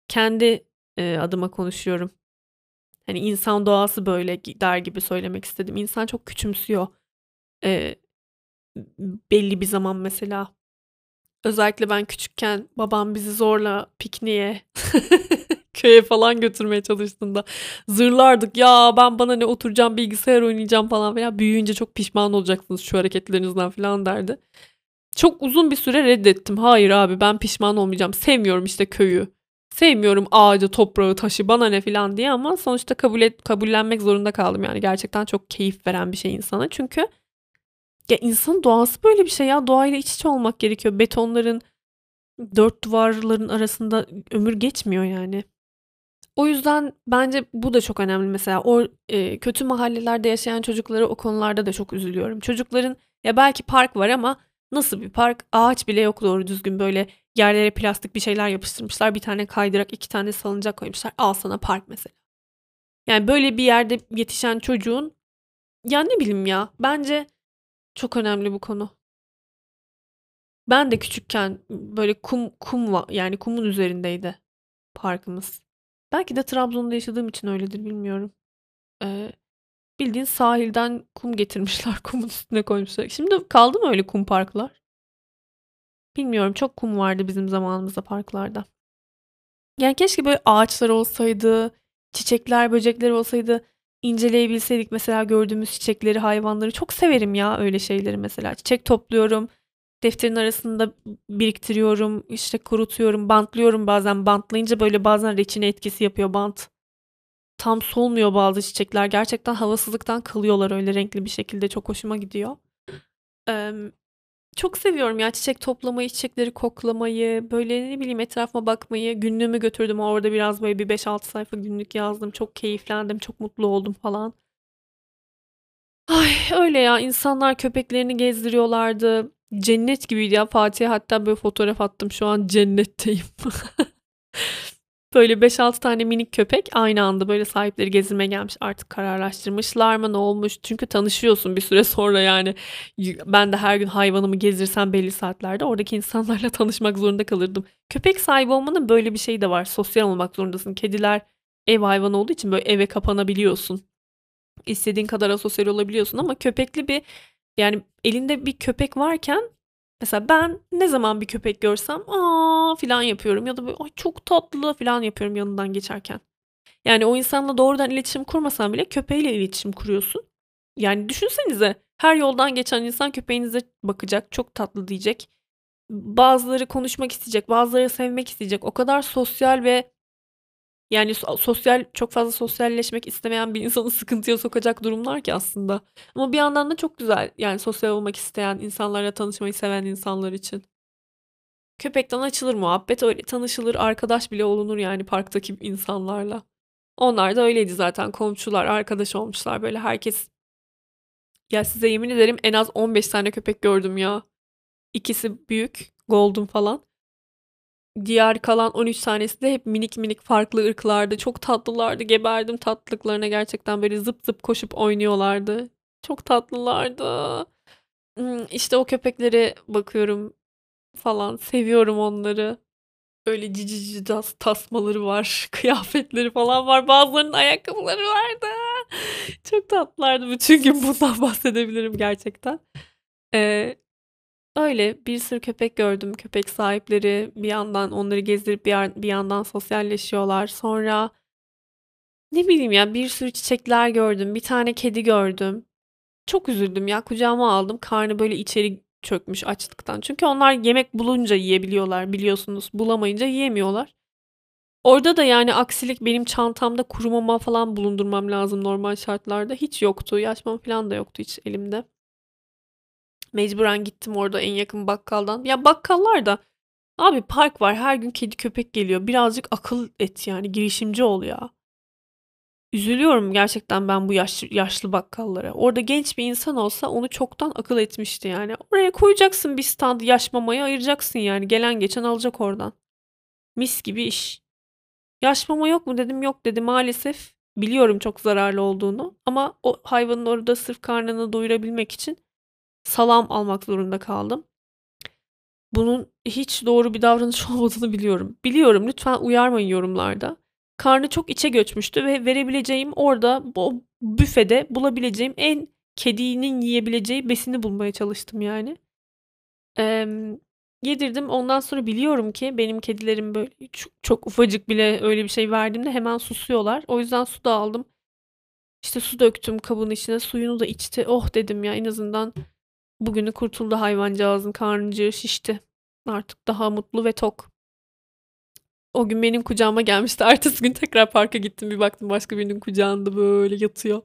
kendi e, adıma konuşuyorum. Hani insan doğası böyle der gibi söylemek istedim. İnsan çok küçümsüyor. E, belli bir zaman mesela. Özellikle ben küçükken babam bizi zorla pikniğe köye falan götürmeye çalıştığında zırlardık. Ya ben bana ne oturacağım bilgisayar oynayacağım falan veya büyüyünce çok pişman olacaksınız şu hareketlerinizden falan derdi. Çok uzun bir süre reddettim. Hayır abi ben pişman olmayacağım. Sevmiyorum işte köyü. Sevmiyorum ağacı, toprağı, taşı bana ne falan diye ama sonuçta kabul et, kabullenmek zorunda kaldım yani. Gerçekten çok keyif veren bir şey insana. Çünkü ya insanın doğası böyle bir şey ya. Doğayla iç içe olmak gerekiyor. Betonların, dört duvarların arasında ömür geçmiyor yani. O yüzden bence bu da çok önemli mesela. O e, kötü mahallelerde yaşayan çocukları o konularda da çok üzülüyorum. Çocukların ya belki park var ama nasıl bir park? Ağaç bile yok doğru düzgün böyle yerlere plastik bir şeyler yapıştırmışlar. Bir tane kaydırak, iki tane salıncak koymuşlar. Al sana park mesela. Yani böyle bir yerde yetişen çocuğun ya ne bileyim ya bence çok önemli bu konu. Ben de küçükken böyle kum kum yani kumun üzerindeydi parkımız. Belki de Trabzon'da yaşadığım için öyledir bilmiyorum. Eee, bildiğin sahilden kum getirmişler, kumun üstüne koymuşlar. Şimdi kaldı mı öyle kum parklar? Bilmiyorum, çok kum vardı bizim zamanımızda parklarda. Yani keşke böyle ağaçlar olsaydı, çiçekler, böcekler olsaydı, inceleyebilseydik mesela gördüğümüz çiçekleri, hayvanları. Çok severim ya öyle şeyleri mesela. Çiçek topluyorum, defterin arasında biriktiriyorum, işte kurutuyorum, bantlıyorum bazen. Bantlayınca böyle bazen reçine etkisi yapıyor bant. Tam solmuyor bazı çiçekler. Gerçekten havasızlıktan kalıyorlar öyle renkli bir şekilde. Çok hoşuma gidiyor. Eee, çok seviyorum ya çiçek toplamayı, çiçekleri koklamayı, böyle ne bileyim etrafıma bakmayı. Günlüğümü götürdüm orada biraz böyle bir 5-6 sayfa günlük yazdım. Çok keyiflendim, çok mutlu oldum falan. Ay öyle ya insanlar köpeklerini gezdiriyorlardı. Cennet gibiydi ya. Fatih'e hatta böyle fotoğraf attım. Şu an cennetteyim. Böyle 5-6 tane minik köpek aynı anda böyle sahipleri gezdirmeye gelmiş. Artık kararlaştırmışlar mı ne olmuş? Çünkü tanışıyorsun bir süre sonra yani. Ben de her gün hayvanımı gezdirsem belli saatlerde oradaki insanlarla tanışmak zorunda kalırdım. Köpek sahibi olmanın böyle bir şeyi de var. Sosyal olmak zorundasın. Kediler ev hayvanı olduğu için böyle eve kapanabiliyorsun. İstediğin kadar asosyal olabiliyorsun ama köpekli bir yani elinde bir köpek varken mesela ben ne zaman bir köpek görsem aa filan yapıyorum ya da böyle ay çok tatlı filan yapıyorum yanından geçerken. Yani o insanla doğrudan iletişim kurmasan bile köpeğiyle iletişim kuruyorsun. Yani düşünsenize her yoldan geçen insan köpeğinize bakacak, çok tatlı diyecek. Bazıları konuşmak isteyecek, bazıları sevmek isteyecek. O kadar sosyal ve yani sosyal çok fazla sosyalleşmek istemeyen bir insanı sıkıntıya sokacak durumlar ki aslında. Ama bir yandan da çok güzel. Yani sosyal olmak isteyen, insanlarla tanışmayı seven insanlar için. Köpekten açılır muhabbet, öyle tanışılır, arkadaş bile olunur yani parktaki insanlarla. Onlar da öyleydi zaten komşular, arkadaş olmuşlar böyle herkes. Ya size yemin ederim en az 15 tane köpek gördüm ya. İkisi büyük, golden falan. Diğer kalan 13 tanesi de hep minik minik farklı ırklardı. Çok tatlılardı. Geberdim tatlılıklarına gerçekten böyle zıp zıp koşup oynuyorlardı. Çok tatlılardı. Hmm, işte o köpeklere bakıyorum falan. Seviyorum onları. Böyle cici cici tas tasmaları var. Kıyafetleri falan var. Bazılarının ayakkabıları vardı. Çok tatlılardı. Bütün gün bundan bahsedebilirim gerçekten. Ee, Öyle bir sürü köpek gördüm. Köpek sahipleri bir yandan onları gezdirip bir, bir yandan sosyalleşiyorlar. Sonra ne bileyim ya bir sürü çiçekler gördüm. Bir tane kedi gördüm. Çok üzüldüm ya. Kucağıma aldım. Karnı böyle içeri çökmüş açlıktan. Çünkü onlar yemek bulunca yiyebiliyorlar biliyorsunuz. Bulamayınca yiyemiyorlar. Orada da yani aksilik benim çantamda kuru mama falan bulundurmam lazım normal şartlarda. Hiç yoktu. Yaş mama falan da yoktu hiç elimde. Mecburen gittim orada en yakın bakkaldan. Ya bakkallar da abi park var. Her gün kedi köpek geliyor. Birazcık akıl et yani girişimci ol ya. Üzülüyorum gerçekten ben bu yaşlı, yaşlı bakkallara. Orada genç bir insan olsa onu çoktan akıl etmişti yani. Oraya koyacaksın bir stand yaş mamayı ayıracaksın yani. Gelen geçen alacak oradan. Mis gibi iş. Yaş mama yok mu dedim yok dedi maalesef. Biliyorum çok zararlı olduğunu ama o hayvanın orada sırf karnını doyurabilmek için salam almak zorunda kaldım. Bunun hiç doğru bir davranış olmadığını biliyorum. Biliyorum lütfen uyarmayın yorumlarda. Karnı çok içe göçmüştü ve verebileceğim orada o büfede bulabileceğim en kedinin yiyebileceği besini bulmaya çalıştım yani. Ee, yedirdim. Ondan sonra biliyorum ki benim kedilerim böyle çok, çok ufacık bile öyle bir şey verdiğimde hemen susuyorlar. O yüzden su da aldım. İşte su döktüm kabın içine. Suyunu da içti. Oh dedim ya en azından bugünü kurtuldu hayvancağızın karnıcığı şişti. Artık daha mutlu ve tok. O gün benim kucağıma gelmişti. Ertesi gün tekrar parka gittim. Bir baktım başka birinin kucağında böyle yatıyor.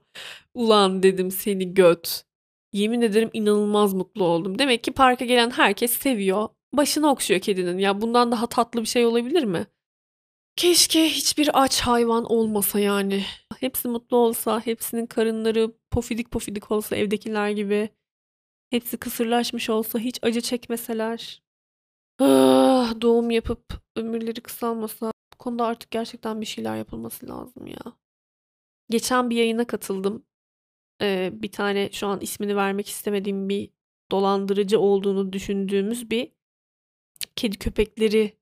Ulan dedim seni göt. Yemin ederim inanılmaz mutlu oldum. Demek ki parka gelen herkes seviyor. Başını okşuyor kedinin. Ya bundan daha tatlı bir şey olabilir mi? Keşke hiçbir aç hayvan olmasa yani. Hepsi mutlu olsa, hepsinin karınları pofidik pofidik olsa evdekiler gibi. Hepsi kısırlaşmış olsa, hiç acı çekmeseler. Ah, doğum yapıp ömürleri kısalmasa. Bu konuda artık gerçekten bir şeyler yapılması lazım ya. Geçen bir yayına katıldım. Ee, bir tane şu an ismini vermek istemediğim bir dolandırıcı olduğunu düşündüğümüz bir kedi köpekleri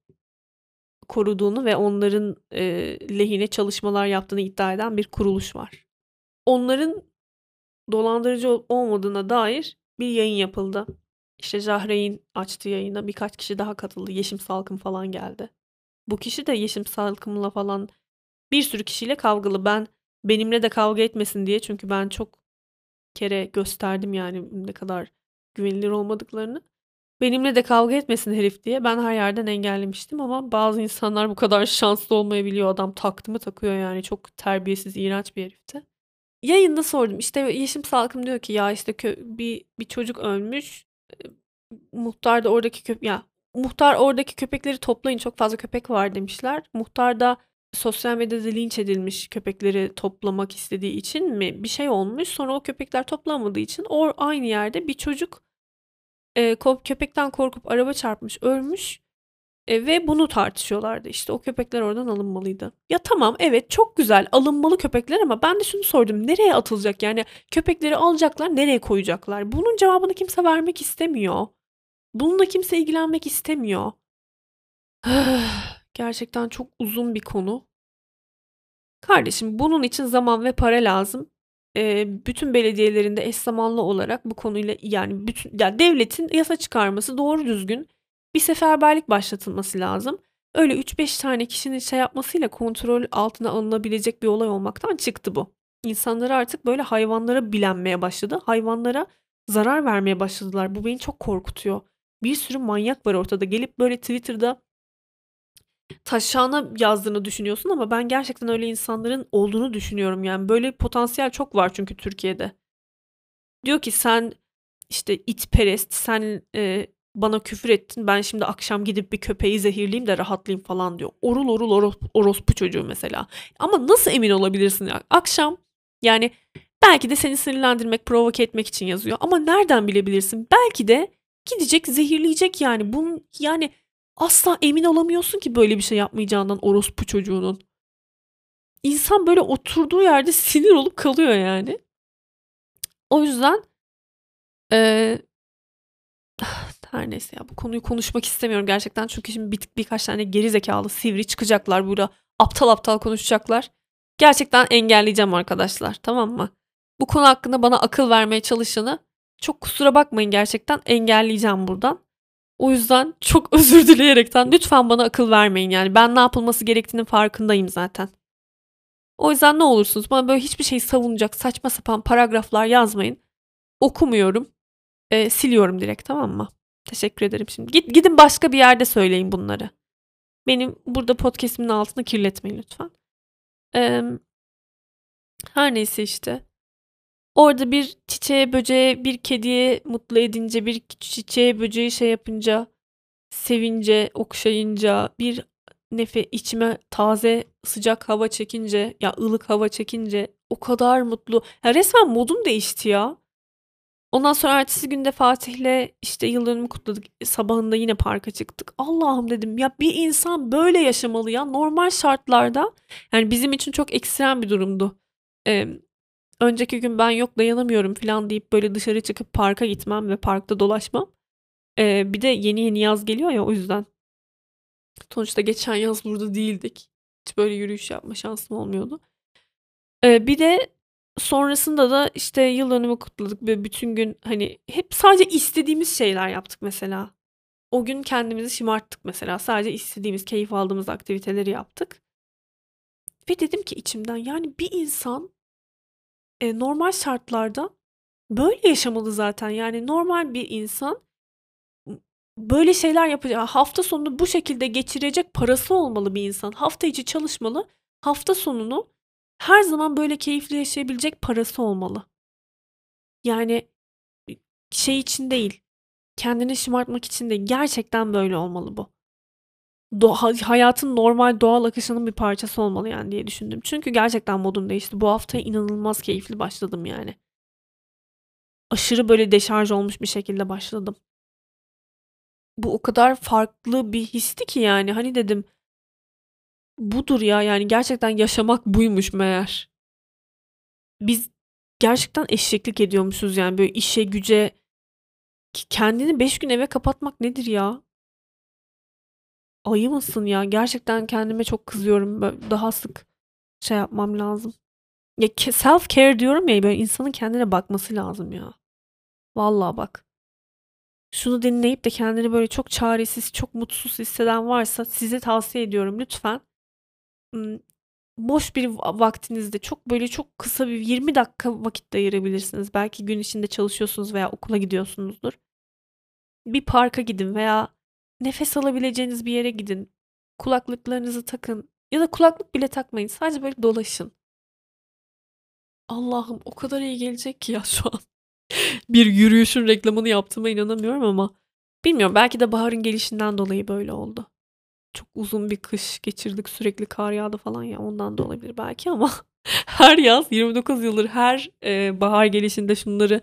koruduğunu ve onların e, lehine çalışmalar yaptığını iddia eden bir kuruluş var. Onların dolandırıcı olmadığına dair bir yayın yapıldı. İşte Jahreyn açtı yayına birkaç kişi daha katıldı. Yeşim Salkım falan geldi. Bu kişi de Yeşim Salkım'la falan bir sürü kişiyle kavgalı. Ben benimle de kavga etmesin diye çünkü ben çok kere gösterdim yani ne kadar güvenilir olmadıklarını. Benimle de kavga etmesin herif diye ben her yerden engellemiştim ama bazı insanlar bu kadar şanslı olmayabiliyor. Adam taktı mı takıyor yani çok terbiyesiz, iğrenç bir herifti. Yayında sordum işte Yeşim Salkım diyor ki ya işte kö- bir, bir çocuk ölmüş muhtar da oradaki köp ya muhtar oradaki köpekleri toplayın çok fazla köpek var demişler. Muhtar da sosyal medyada linç edilmiş köpekleri toplamak istediği için mi bir şey olmuş. Sonra o köpekler toplanmadığı için o aynı yerde bir çocuk e, köpekten korkup araba çarpmış ölmüş. E, ve bunu tartışıyorlardı işte o köpekler oradan alınmalıydı. Ya tamam evet çok güzel alınmalı köpekler ama ben de şunu sordum nereye atılacak yani köpekleri alacaklar nereye koyacaklar? Bunun cevabını kimse vermek istemiyor. Bununla kimse ilgilenmek istemiyor. Gerçekten çok uzun bir konu. Kardeşim bunun için zaman ve para lazım. Ee, bütün belediyelerinde eş zamanlı olarak bu konuyla yani bütün ya devletin yasa çıkarması doğru düzgün bir seferberlik başlatılması lazım. Öyle 3-5 tane kişinin şey yapmasıyla kontrol altına alınabilecek bir olay olmaktan çıktı bu. İnsanlar artık böyle hayvanlara bilenmeye başladı. Hayvanlara zarar vermeye başladılar. Bu beni çok korkutuyor bir sürü manyak var ortada. Gelip böyle Twitter'da taşağına yazdığını düşünüyorsun ama ben gerçekten öyle insanların olduğunu düşünüyorum. Yani böyle potansiyel çok var çünkü Türkiye'de. Diyor ki sen işte itperest, sen e, bana küfür ettin. Ben şimdi akşam gidip bir köpeği zehirleyeyim de rahatlayayım falan diyor. Orul orul oros, orospu çocuğu mesela. Ama nasıl emin olabilirsin ya? Akşam yani belki de seni sinirlendirmek, provoke etmek için yazıyor. Ama nereden bilebilirsin? Belki de Gidecek zehirleyecek yani. Bunun yani asla emin olamıyorsun ki böyle bir şey yapmayacağından orospu çocuğunun. İnsan böyle oturduğu yerde sinir olup kalıyor yani. O yüzden ee, her neyse ya bu konuyu konuşmak istemiyorum gerçekten. Çünkü şimdi bir, birkaç tane geri zekalı sivri çıkacaklar burada. Aptal aptal konuşacaklar. Gerçekten engelleyeceğim arkadaşlar tamam mı? Bu konu hakkında bana akıl vermeye çalışanı çok kusura bakmayın gerçekten engelleyeceğim buradan. O yüzden çok özür dileyerekten lütfen bana akıl vermeyin yani ben ne yapılması gerektiğinin farkındayım zaten. O yüzden ne olursunuz bana böyle hiçbir şey savunacak saçma sapan paragraflar yazmayın. okumuyorum. Eee, siliyorum direkt tamam mı? Teşekkür ederim şimdi. Git gidin başka bir yerde söyleyin bunları. Benim burada podcast'imin altını kirletmeyin lütfen. Emm her neyse işte. Orada bir çiçeğe, böceğe, bir kediye mutlu edince, bir çiçeğe, böceği şey yapınca, sevince, okşayınca, bir nefe içime taze, sıcak hava çekince, ya ılık hava çekince o kadar mutlu. Ya resmen modum değişti ya. Ondan sonra ertesi günde Fatih'le işte yıl dönümü kutladık. Sabahında yine parka çıktık. Allah'ım dedim ya bir insan böyle yaşamalı ya. Normal şartlarda yani bizim için çok ekstrem bir durumdu. Emm, önceki gün ben yok dayanamıyorum falan deyip böyle dışarı çıkıp parka gitmem ve parkta dolaşmam. Eee, bir de yeni yeni yaz geliyor ya o yüzden. Sonuçta geçen yaz burada değildik. Hiç böyle yürüyüş yapma şansım olmuyordu. Eee, bir de sonrasında da işte yıl dönümü kutladık ve bütün gün hani hep sadece istediğimiz şeyler yaptık mesela. O gün kendimizi şımarttık mesela. Sadece istediğimiz, keyif aldığımız aktiviteleri yaptık. Ve dedim ki içimden yani bir insan eee, normal şartlarda böyle yaşamalı zaten. Yani normal bir insan böyle şeyler yapacak, hafta sonunu bu şekilde geçirecek parası olmalı bir insan. Hafta içi çalışmalı. Hafta sonunu her zaman böyle keyifli yaşayabilecek parası olmalı. Yani şey için değil, kendini şımartmak için değil, gerçekten böyle olmalı bu. Doğa, hayatın normal doğal akışının bir parçası olmalı yani diye düşündüm. Çünkü gerçekten modum değişti. Bu haftaya inanılmaz keyifli başladım yani. Aşırı böyle deşarj olmuş bir şekilde başladım. Bu o kadar farklı bir histi ki yani hani dedim budur ya yani gerçekten yaşamak buymuş meğer. Biz gerçekten eşeklik ediyormuşuz yani böyle işe güce kendini 5 gün eve kapatmak nedir ya? Ayı mısın ya? Gerçekten kendime çok kızıyorum. Böyle daha sık şey yapmam lazım. Ya self care diyorum ya böyle insanın kendine bakması lazım ya. Vallahi bak. Şunu dinleyip de kendini böyle çok çaresiz, çok mutsuz hisseden varsa size tavsiye ediyorum lütfen. Boş bir vaktinizde çok böyle çok kısa bir 20 dakika vakit ayırabilirsiniz. Belki gün içinde çalışıyorsunuz veya okula gidiyorsunuzdur. Bir parka gidin veya nefes alabileceğiniz bir yere gidin. Kulaklıklarınızı takın ya da kulaklık bile takmayın. Sadece böyle dolaşın. Allah'ım o kadar iyi gelecek ki ya şu an. Bir yürüyüşün reklamını yaptığıma inanamıyorum ama bilmiyorum belki de baharın gelişinden dolayı böyle oldu. Çok uzun bir kış geçirdik, sürekli kar yağdı falan ya ondan da olabilir belki ama her yaz 29 yıldır her, eee, bahar gelişinde şunları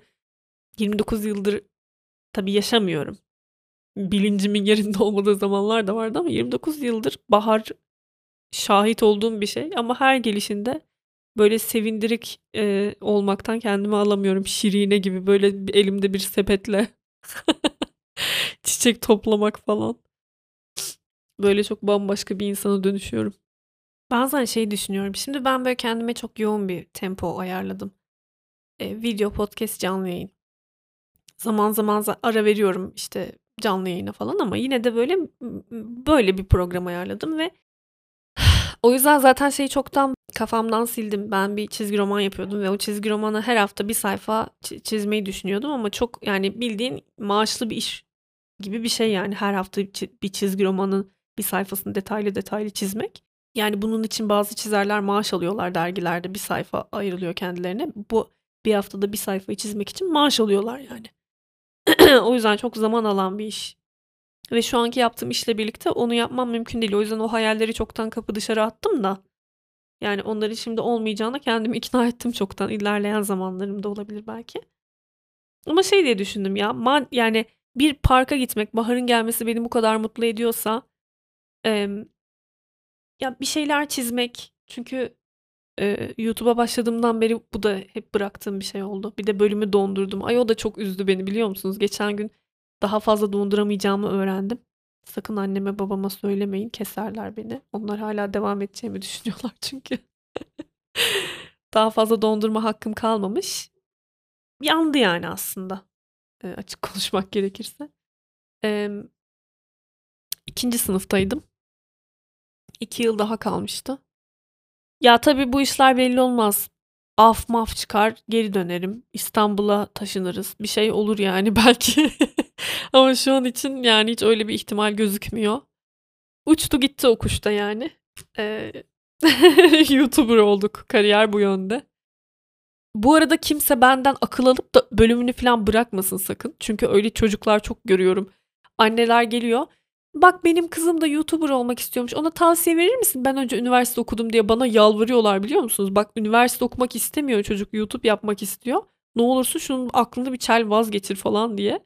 29 yıldır tabii yaşamıyorum. Bilincimin yerinde olmadığı zamanlar da vardı ama 29 yıldır bahar şahit olduğum bir şey ama her gelişinde böyle sevindirik, eee, olmaktan kendimi alamıyorum. Şirine gibi böyle elimde bir sepetle çiçek toplamak falan. Böyle çok bambaşka bir insana dönüşüyorum. Bazen şey düşünüyorum. Şimdi ben böyle kendime çok yoğun bir tempo ayarladım. Eee, video, podcast, canlı yayın. Zaman zaman ara veriyorum işte canlı yayına falan ama yine de böyle böyle bir program ayarladım ve o yüzden zaten şeyi çoktan kafamdan sildim. Ben bir çizgi roman yapıyordum ve o çizgi romanı her hafta bir sayfa çizmeyi düşünüyordum ama çok yani bildiğin maaşlı bir iş gibi bir şey yani her hafta bir çizgi romanın bir sayfasını detaylı detaylı çizmek. Yani bunun için bazı çizerler maaş alıyorlar dergilerde bir sayfa ayrılıyor kendilerine. Bu bir haftada bir sayfayı çizmek için maaş alıyorlar yani. o yüzden çok zaman alan bir iş. Ve şu anki yaptığım işle birlikte onu yapmam mümkün değil. O yüzden o hayalleri çoktan kapı dışarı attım da. Yani onların şimdi olmayacağına kendimi ikna ettim çoktan. İlerleyen zamanlarımda olabilir belki. Ama şey diye düşündüm ya. Yani bir parka gitmek, baharın gelmesi beni bu kadar mutlu ediyorsa Emm, ya, bir şeyler çizmek çünkü, eee, YouTube'a başladığımdan beri bu da hep bıraktığım bir şey oldu. Bir de bölümü dondurdum. Ay, o da çok üzdü beni biliyor musunuz? Geçen gün daha fazla donduramayacağımı öğrendim. Sakın anneme babama söylemeyin, keserler beni. Onlar hâlâ devam edeceğimi düşünüyorlar çünkü. Daha fazla dondurma hakkım kalmamış. Yandı yani aslında, eee, açık konuşmak gerekirse. Emm 2. sınıftaydım. 2 yıl daha kalmıştı. Ya, tabii bu işler belli olmaz. af maf çıkar geri dönerim. İstanbul'a taşınırız. Bir şey olur yani belki. Ama şu an için yani hiç öyle bir ihtimal gözükmüyor. Uçtu gitti o kuşta yani. Ee, YouTuber olduk. Kariyer bu yönde. Bu arada kimse benden akıl alıp da bölümünü falan bırakmasın sakın. Çünkü öyle çocuklar çok görüyorum. Anneler geliyor. Bak benim kızım da YouTuber olmak istiyormuş. Ona tavsiye verir misin? Ben önce üniversite okudum diye bana yalvarıyorlar biliyor musunuz? Bak üniversite okumak istemiyor çocuk. YouTube yapmak istiyor. Ne olursa şunun aklını bir çel vazgeçir falan diye.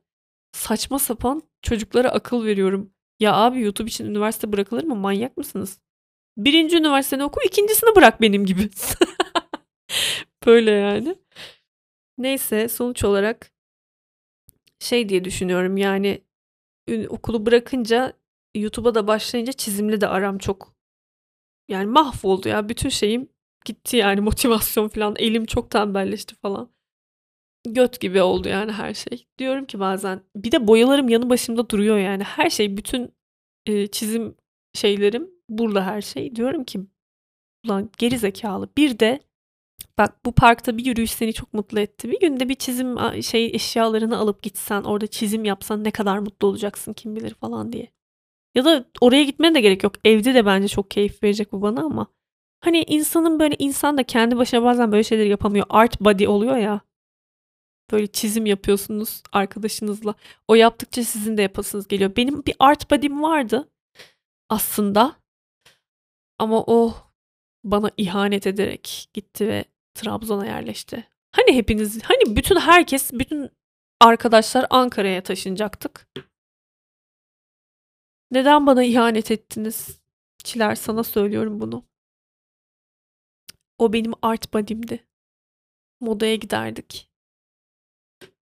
Saçma sapan çocuklara akıl veriyorum. Ya abi YouTube için üniversite bırakılır mı? Manyak mısınız? Birinci üniversiteni oku, ikincisini bırak benim gibi. Böyle yani. Neyse sonuç olarak şey diye düşünüyorum yani okulu bırakınca YouTube'a da başlayınca çizimle de aram çok yani mahvoldu ya. Bütün şeyim gitti yani motivasyon falan. Elim çok tembelleşti falan. Göt gibi oldu yani her şey. Diyorum ki bazen bir de boyalarım yanı başımda duruyor yani. Her şey bütün e, çizim şeylerim burada her şey. Diyorum ki ulan geri zekalı. Bir de bak bu parkta bir yürüyüş seni çok mutlu etti. Bir günde bir çizim şey eşyalarını alıp gitsen orada çizim yapsan ne kadar mutlu olacaksın kim bilir falan diye. Ya da oraya gitmene de gerek yok. Evde de bence çok keyif verecek bu bana ama. Hani insanın böyle insan da kendi başına bazen böyle şeyleri yapamıyor. Art body oluyor ya. Böyle çizim yapıyorsunuz arkadaşınızla. O yaptıkça sizin de yapasınız geliyor. Benim bir art body'm vardı aslında. Ama o bana ihanet ederek gitti ve Trabzon'a yerleşti. Hani hepiniz, hani bütün herkes, bütün arkadaşlar Ankara'ya taşınacaktık. Neden bana ihanet ettiniz? Çiler sana söylüyorum bunu. O benim art body'mdi. Modaya giderdik.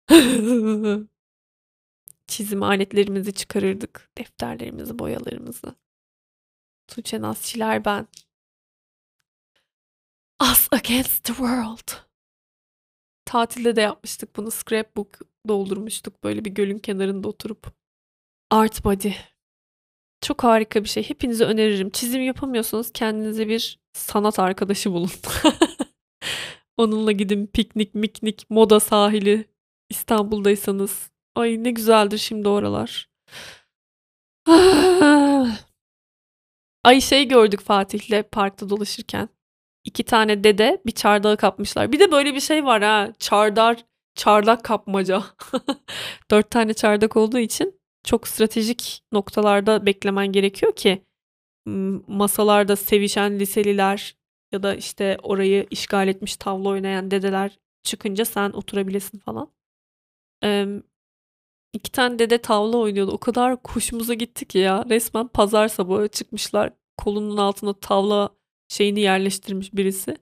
Çizim aletlerimizi çıkarırdık. Defterlerimizi, boyalarımızı. Tuğçe Nasçiler ben. Us against the world. Tatilde de yapmıştık bunu. Scrapbook doldurmuştuk böyle bir gölün kenarında oturup. Art body. Çok harika bir şey. Hepinize öneririm. Çizim yapamıyorsanız kendinize bir sanat arkadaşı bulun. Onunla gidin piknik, miknik, moda sahili. İstanbul'daysanız. Ay ne güzeldir şimdi oralar. Ay şey gördük Fatih'le parkta dolaşırken. İki tane dede bir çardağı kapmışlar. Bir de böyle bir şey var ha. Çardar, çardak kapmaca. Dört tane çardak olduğu için çok stratejik noktalarda beklemen gerekiyor ki masalarda sevişen liseliler ya da işte orayı işgal etmiş tavla oynayan dedeler çıkınca sen oturabilesin falan. Ee, iki tane dede tavla oynuyordu. O kadar hoşumuza gitti ki ya. Resmen pazar sabahı çıkmışlar. Kolunun altına tavla şeyini yerleştirmiş birisi.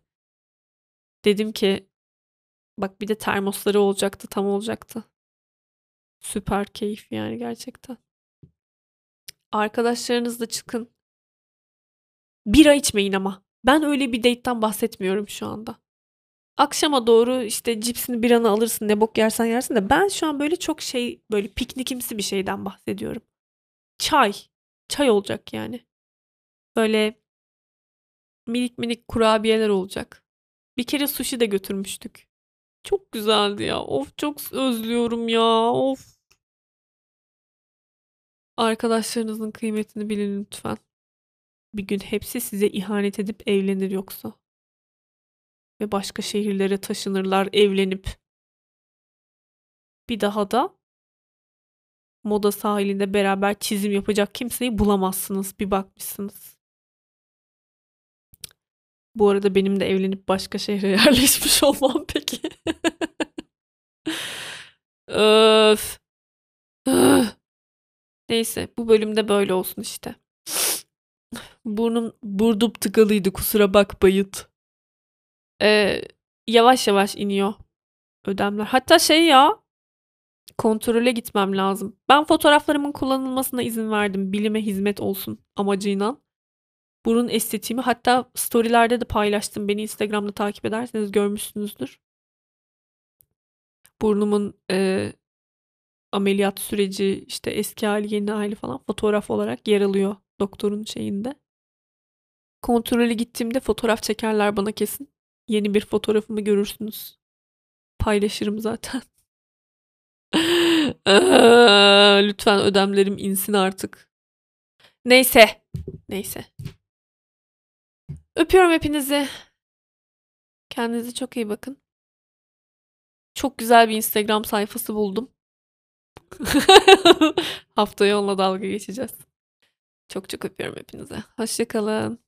Dedim ki bak bir de termosları olacaktı tam olacaktı. Süper keyif yani gerçekten. Arkadaşlarınızla çıkın. Bira içmeyin ama. Ben öyle bir date'ten bahsetmiyorum şu anda. Akşama doğru işte cipsini bir biranı alırsın ne bok yersen yersin de ben şu an böyle çok şey böyle piknikimsi bir şeyden bahsediyorum. Çay. Çay olacak yani. Böyle minik minik kurabiyeler olacak. Bir kere sushi de götürmüştük. Çok güzeldi ya. Of çok özlüyorum ya. Of. Arkadaşlarınızın kıymetini bilin lütfen. Bir gün hepsi size ihanet edip evlenir yoksa. Ve başka şehirlere taşınırlar evlenip. Bir daha da moda sahilinde beraber çizim yapacak kimseyi bulamazsınız. Bir bakmışsınız. Bu arada benim de evlenip başka şehre yerleşmiş olmam peki. Öf. Neyse bu bölümde böyle olsun işte. Burnum burdup tıkalıydı kusura bak bayıt. Ee, yavaş yavaş iniyor ödemler. Hatta şey ya kontrole gitmem lazım. Ben fotoğraflarımın kullanılmasına izin verdim. Bilime hizmet olsun amacıyla. Burun estetiğimi hatta storylerde de paylaştım. Beni Instagram'da takip ederseniz görmüşsünüzdür. Burnumun e, ameliyat süreci işte eski hali yeni hali falan fotoğraf olarak yer alıyor doktorun şeyinde. Kontrolü gittiğimde fotoğraf çekerler bana kesin. Yeni bir fotoğrafımı görürsünüz. Paylaşırım zaten. Lütfen ödemlerim insin artık. Neyse. Neyse. Öpüyorum hepinizi. Kendinize çok iyi bakın. Çok güzel bir Instagram sayfası buldum. Haftaya onunla dalga geçeceğiz. Çok çok öpüyorum hepinize. Hoşçakalın.